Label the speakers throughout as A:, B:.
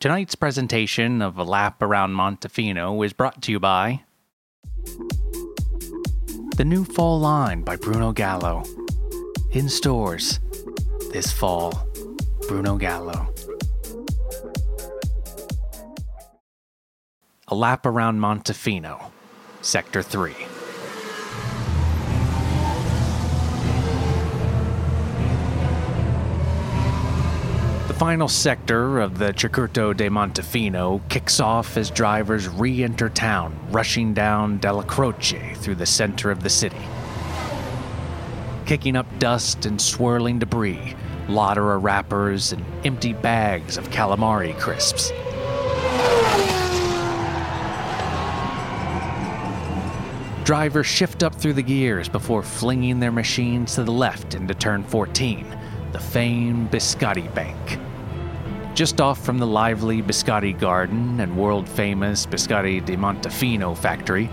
A: Tonight's presentation of A Lap Around Montefino is brought to you by The New Fall Line by Bruno Gallo. In stores this fall. Bruno Gallo. A Lap Around Montefino, Sector 3. Final sector of the Circuito de Montefino kicks off as drivers re enter town, rushing down Della Croce through the center of the city. Kicking up dust and swirling debris, Lotterer wrappers, and empty bags of calamari crisps. Drivers shift up through the gears before flinging their machines to the left into turn 14, the famed Biscotti Bank. Just off from the lively Biscotti Garden and world famous Biscotti di Montefino factory,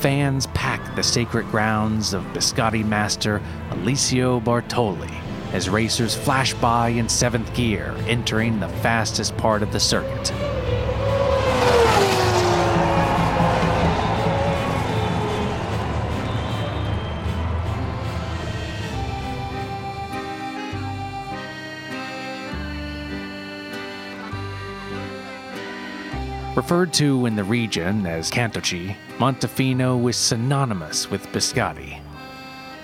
A: fans pack the sacred grounds of Biscotti master Alessio Bartoli as racers flash by in seventh gear, entering the fastest part of the circuit. Referred to in the region as Cantucci, Montefino is synonymous with biscotti.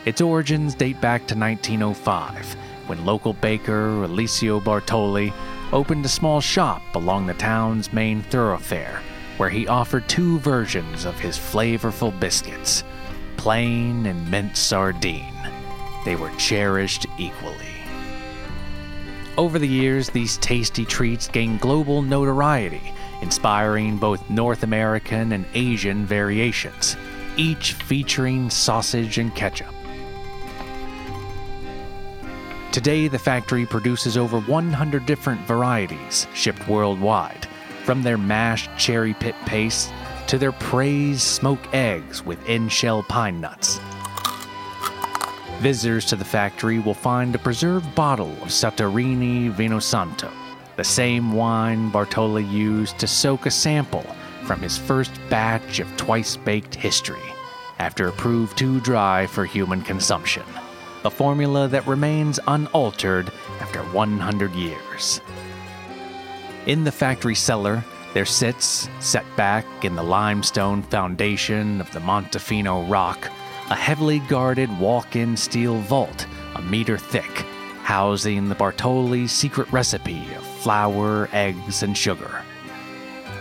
A: Its origins date back to 1905, when local baker Alessio Bartoli opened a small shop along the town's main thoroughfare, where he offered two versions of his flavorful biscuits plain and mint sardine. They were cherished equally. Over the years, these tasty treats gained global notoriety, inspiring both North American and Asian variations, each featuring sausage and ketchup. Today, the factory produces over 100 different varieties shipped worldwide, from their mashed cherry pit paste to their praised smoked eggs with in shell pine nuts. Visitors to the factory will find a preserved bottle of Sartorini Vino Santo, the same wine Bartoli used to soak a sample from his first batch of twice baked history, after it proved too dry for human consumption. A formula that remains unaltered after 100 years. In the factory cellar, there sits, set back in the limestone foundation of the Montefino rock, a heavily guarded walk in steel vault a meter thick, housing the Bartoli's secret recipe of flour, eggs, and sugar.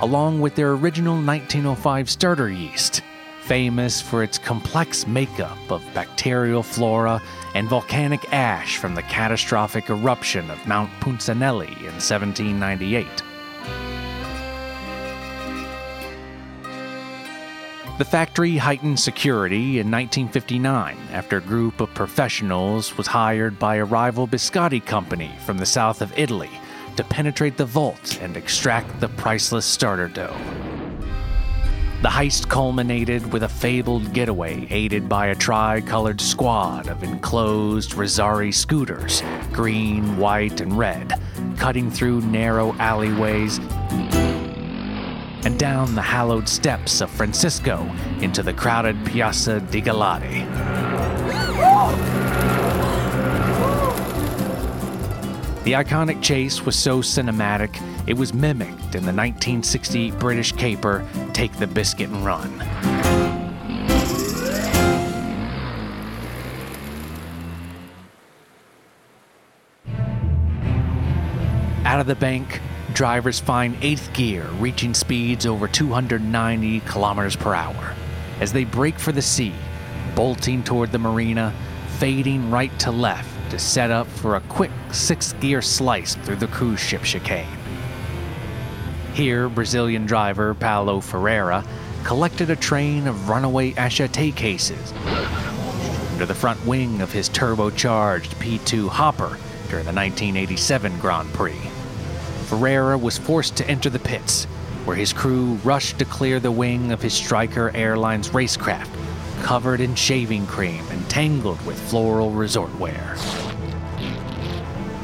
A: Along with their original 1905 starter yeast, famous for its complex makeup of bacterial flora and volcanic ash from the catastrophic eruption of Mount Punsanelli in 1798. The factory heightened security in 1959 after a group of professionals was hired by a rival biscotti company from the south of Italy to penetrate the vault and extract the priceless starter dough. The heist culminated with a fabled getaway aided by a tri-colored squad of enclosed Rosari scooters, green, white, and red, cutting through narrow alleyways and down the hallowed steps of Francisco into the crowded Piazza di Galati. The iconic chase was so cinematic, it was mimicked in the 1968 British caper Take the Biscuit and Run. Out of the bank, drivers find eighth gear reaching speeds over 290 kilometers per hour as they brake for the sea, bolting toward the marina, fading right to left to set up for a quick six gear slice through the cruise ship chicane. Here, Brazilian driver Paulo Ferreira collected a train of runaway attaché cases under the front wing of his turbocharged P2 Hopper during the 1987 Grand Prix. Ferreira was forced to enter the pits, where his crew rushed to clear the wing of his Striker Airlines racecraft, covered in shaving cream and tangled with floral resort wear.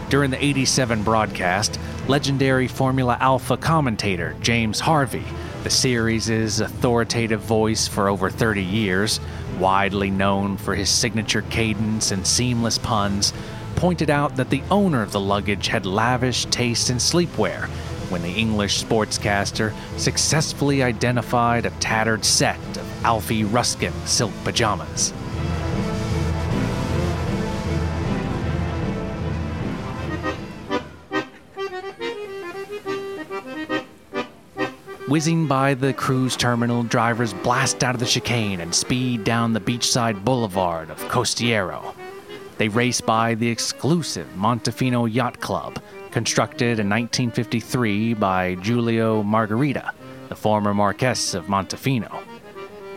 A: During the 87 broadcast, legendary Formula Alpha commentator James Harvey, the series' authoritative voice for over 30 years, widely known for his signature cadence and seamless puns, pointed out that the owner of the luggage had lavish taste in sleepwear when the English sportscaster successfully identified a tattered set of Alfie Ruskin silk pajamas. Whizzing by the cruise terminal, drivers blast out of the chicane and speed down the beachside boulevard of Costiero. They race by the exclusive Montefino Yacht Club, constructed in 1953 by Giulio Margherita, the former Marquess of Montefino.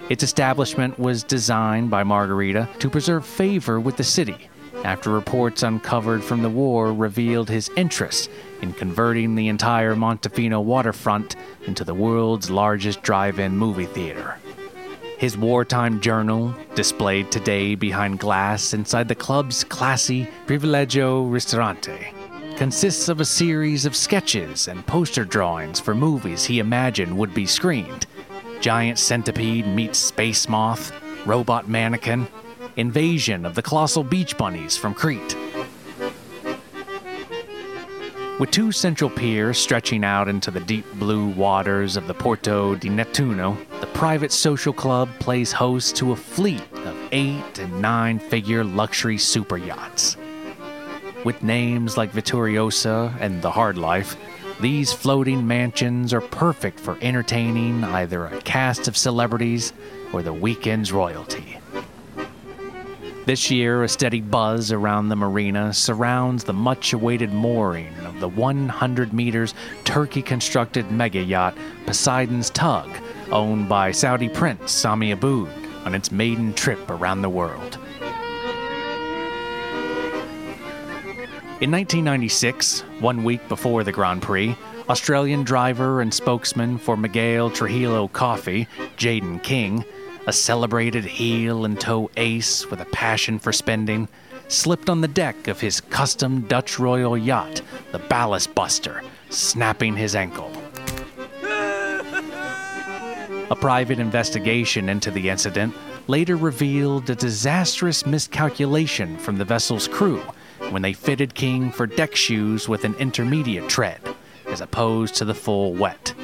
A: Its establishment was designed by Margherita to preserve favor with the city after reports uncovered from the war revealed his interest in converting the entire Montefino waterfront into the world's largest drive in movie theater. His wartime journal, displayed today behind glass inside the club's classy Privilegio Ristorante, consists of a series of sketches and poster drawings for movies he imagined would be screened. Giant Centipede meets Space Moth, Robot Mannequin, Invasion of the Colossal Beach Bunnies from Crete. With two central piers stretching out into the deep blue waters of the Porto di Nettuno, the private social club plays host to a fleet of eight and nine figure luxury super yachts. With names like Vittoriosa and The Hard Life, these floating mansions are perfect for entertaining either a cast of celebrities or the weekend's royalty. This year, a steady buzz around the marina surrounds the much awaited mooring of the 100 meters Turkey constructed mega yacht Poseidon's Tug, owned by Saudi Prince Sami Aboud on its maiden trip around the world. In 1996, one week before the Grand Prix, Australian driver and spokesman for Miguel Trujillo Coffee, Jaden King, a celebrated heel and toe ace with a passion for spending, slipped on the deck of his custom Dutch Royal yacht, the Ballast Buster, snapping his ankle. A private investigation into the incident later revealed a disastrous miscalculation from the vessel's crew when they fitted King for deck shoes with an intermediate tread, as opposed to the full wet.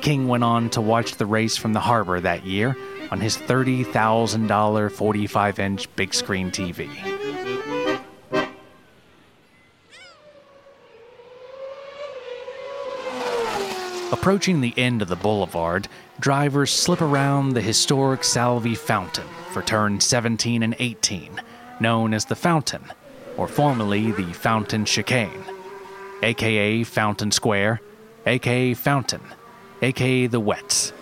A: King went on to watch the race from the harbor that year on his $30,000 45 inch big screen TV. Approaching the end of the boulevard, drivers slip around the historic Salvi Fountain for turns 17 and 18, known as the Fountain, or formerly the Fountain Chicane, aka Fountain Square, aka Fountain, aka the Wets.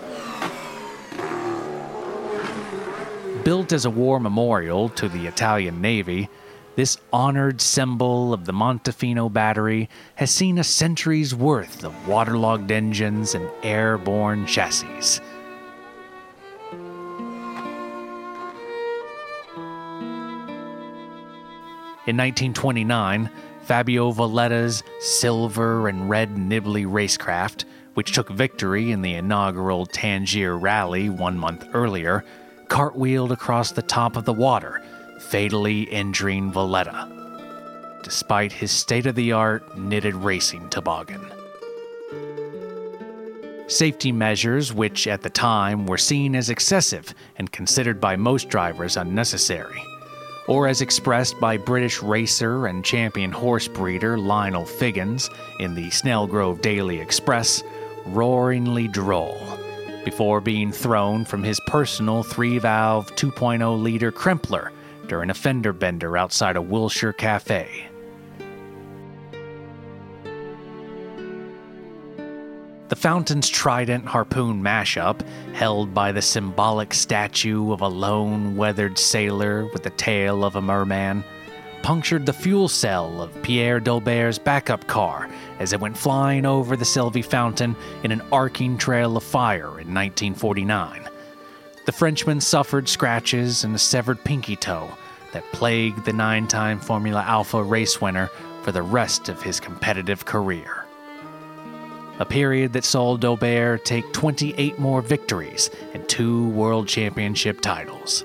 A: Built as a war memorial to the Italian Navy, this honored symbol of the Montefino battery has seen a century's worth of waterlogged engines and airborne chassis. In 1929, Fabio Valletta's silver and red Nibley racecraft, which took victory in the inaugural Tangier Rally one month earlier, cartwheeled across the top of the water, fatally injuring Valletta, despite his state of the art knitted racing toboggan. Safety measures, which at the time were seen as excessive and considered by most drivers unnecessary, or as expressed by British racer and champion horse breeder Lionel Figgins in the Snellgrove Daily Express, roaringly droll, before being thrown from his personal 3 valve 2.0 liter Krempler during a fender bender outside a Wilshire cafe. The fountain's trident harpoon mashup, held by the symbolic statue of a lone, weathered sailor with the tail of a merman, punctured the fuel cell of Pierre Dolbert's backup car as it went flying over the Sylvie fountain in an arcing trail of fire in 1949. The Frenchman suffered scratches and a severed pinky toe that plagued the nine time Formula Alpha race winner for the rest of his competitive career a period that saw Dolbert take 28 more victories and two world championship titles.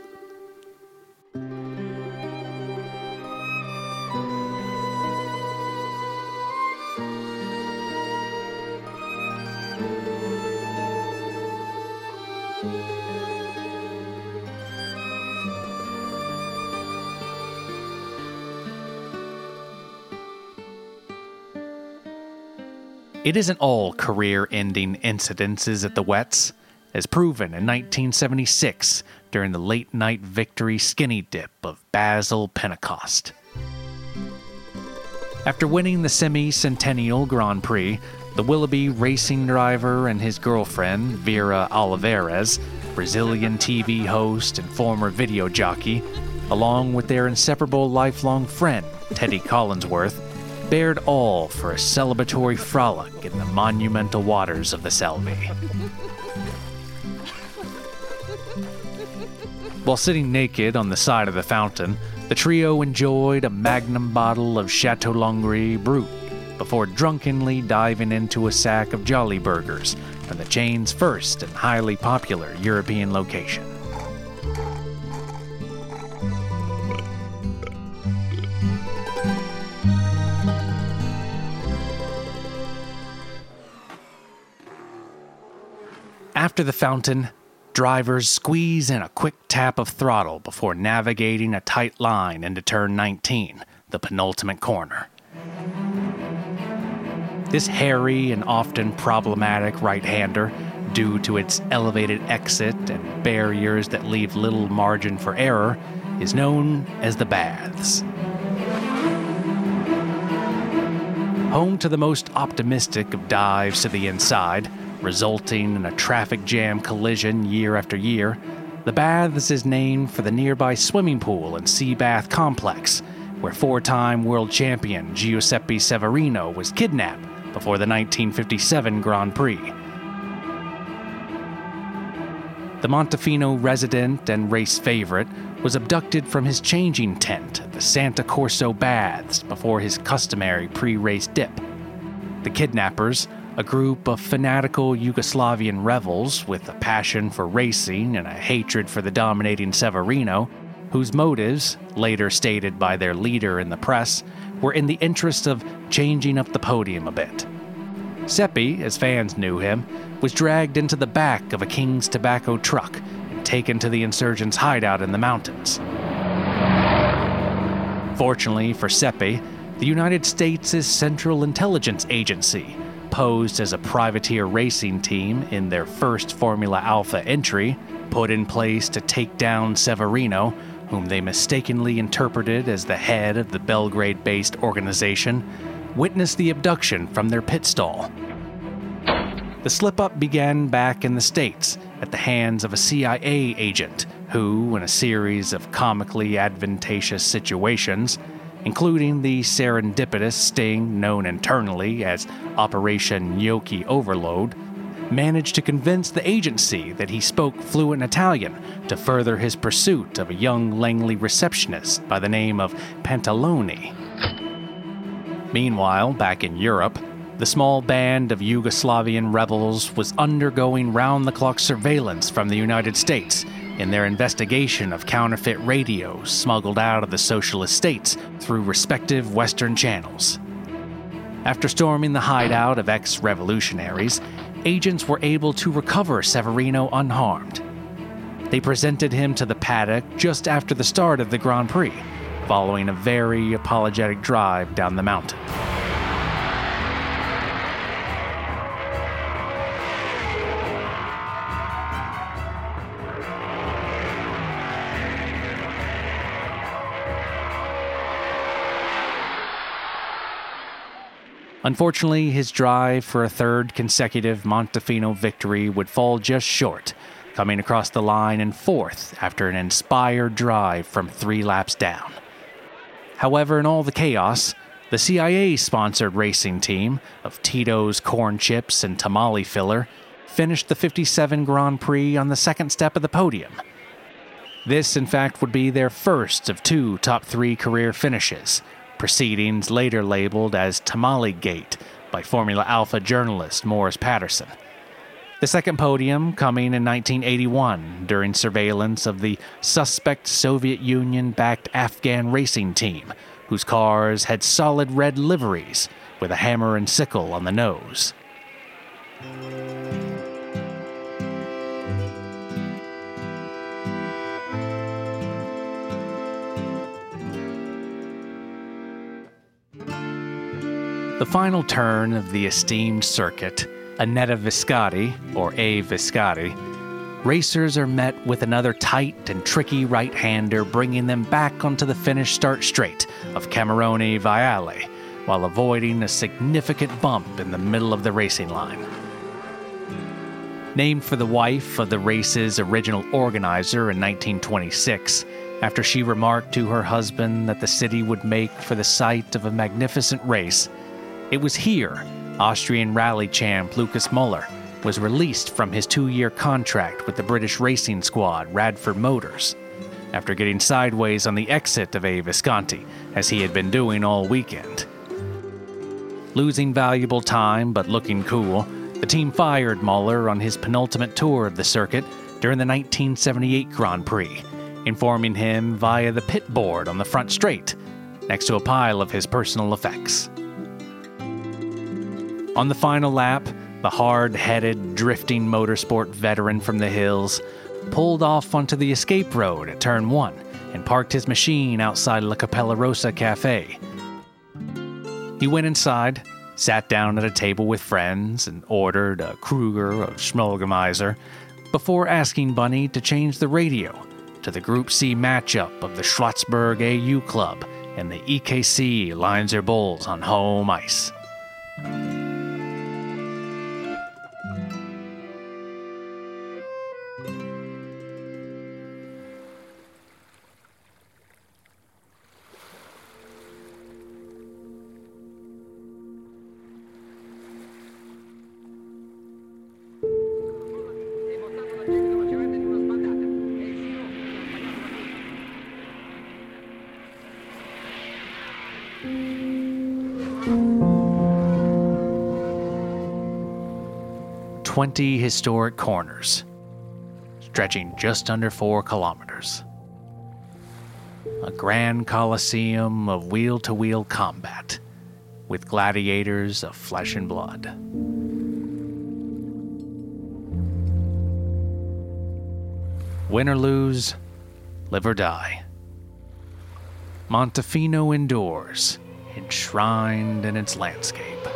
A: It isn't all career ending incidences at the Wets, as proven in 1976 during the late night victory skinny dip of Basil Pentecost. After winning the semi centennial Grand Prix, the Willoughby racing driver and his girlfriend, Vera Olivares, Brazilian TV host and former video jockey, along with their inseparable lifelong friend, Teddy Collinsworth, bared all for a celebratory frolic in the monumental waters of the Selby. While sitting naked on the side of the fountain, the trio enjoyed a magnum bottle of Chateau Longry Brut before drunkenly diving into a sack of Jolly Burgers from the chain's first and highly popular European location. After the fountain, drivers squeeze in a quick tap of throttle before navigating a tight line into turn 19, the penultimate corner. This hairy and often problematic right hander, due to its elevated exit and barriers that leave little margin for error, is known as the Baths. Home to the most optimistic of dives to the inside, resulting in a traffic jam collision year after year, the Baths is named for the nearby swimming pool and sea bath complex, where four time world champion Giuseppe Severino was kidnapped before the 1957 Grand Prix. The Montefino resident and race favorite was abducted from his changing tent at the Santa Corso Baths before his customary pre race dip. The kidnappers, a group of fanatical Yugoslavian rebels with a passion for racing and a hatred for the dominating Severino, whose motives, later stated by their leader in the press, were in the interest of changing up the podium a bit. Seppi, as fans knew him, was dragged into the back of a King's Tobacco truck and taken to the insurgents' hideout in the mountains. Fortunately for Seppi, the United States' Central Intelligence Agency posed as a privateer racing team in their first Formula Alpha entry, put in place to take down Severino, whom they mistakenly interpreted as the head of the Belgrade based organization, witnessed the abduction from their pit stall. The slip up began back in the States at the hands of a CIA agent who, in a series of comically advantageous situations, including the serendipitous sting known internally as Operation Gnocchi Overload, managed to convince the agency that he spoke fluent Italian to further his pursuit of a young Langley receptionist by the name of Pantaloni. Meanwhile, back in Europe, the small band of Yugoslavian rebels was undergoing round the clock surveillance from the United States in their investigation of counterfeit radios smuggled out of the socialist states through respective Western channels. After storming the hideout of ex revolutionaries, agents were able to recover Severino unharmed. They presented him to the paddock just after the start of the Grand Prix, following a very apologetic drive down the mountain. Unfortunately, his drive for a third consecutive Montefino victory would fall just short, coming across the line in fourth after an inspired drive from three laps down. However, in all the chaos, the CIA sponsored racing team of Tito's corn chips and tamale filler finished the 57 Grand Prix on the second step of the podium. This, in fact, would be their first of two top three career finishes, proceedings later labeled as Tamale Gate by Formula Alpha journalist Morris Patterson. The second podium coming in 1981 during surveillance of the suspect Soviet Union backed Afghan racing team, whose cars had solid red liveries with a hammer and sickle on the nose. The final turn of the esteemed circuit, Annetta Viscotti, or A. Viscotti, racers are met with another tight and tricky right hander, bringing them back onto the finish start straight of Camerone Viale while avoiding a significant bump in the middle of the racing line. Named for the wife of the race's original organizer in 1926, after she remarked to her husband that the city would make for the site of a magnificent race, it was here Austrian rally champ Lucas Muller was released from his two year contract with the British racing squad Radford Motors after getting sideways on the exit of A. Viscotti, as he had been doing all weekend. Losing valuable time but looking cool, the team fired Muller on his penultimate tour of the circuit during the 1978 Grand Prix, informing him via the pit board on the front straight, next to a pile of his personal effects. On the final lap, the hard headed, drifting motorsport veteran from the hills pulled off onto the escape road at turn one and parked his machine outside La Capella Rosa Cafe. He went inside, sat down at a table with friends, and ordered a Kruger or Schmolgemizer before asking Bunny to change the radio to the Group C matchup of the Schlotzberg AU Club and the EKC Linzer Bulls on home ice. Twenty historic corners, stretching just under four kilometers. A grand coliseum of wheel to wheel combat, with gladiators of flesh and blood. Win or lose, live or die. Montefino endures, enshrined in its landscape.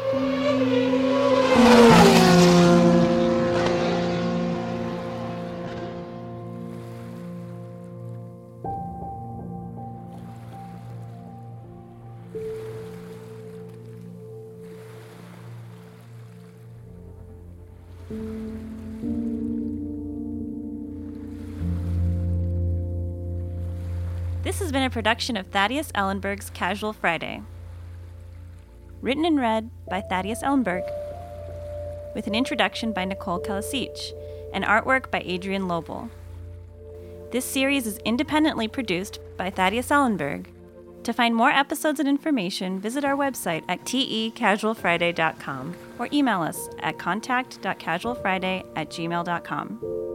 B: Production of Thaddeus Ellenburg's Casual Friday. Written and read by Thaddeus Ellenburg, with an introduction by Nicole Calasich and artwork by Adrienne Lobl. This series is independently produced by Thaddeus Ellenburg. To find more episodes and information, visit our website at tecasualfriday.com or email us at contact.casualfriday at gmail.com.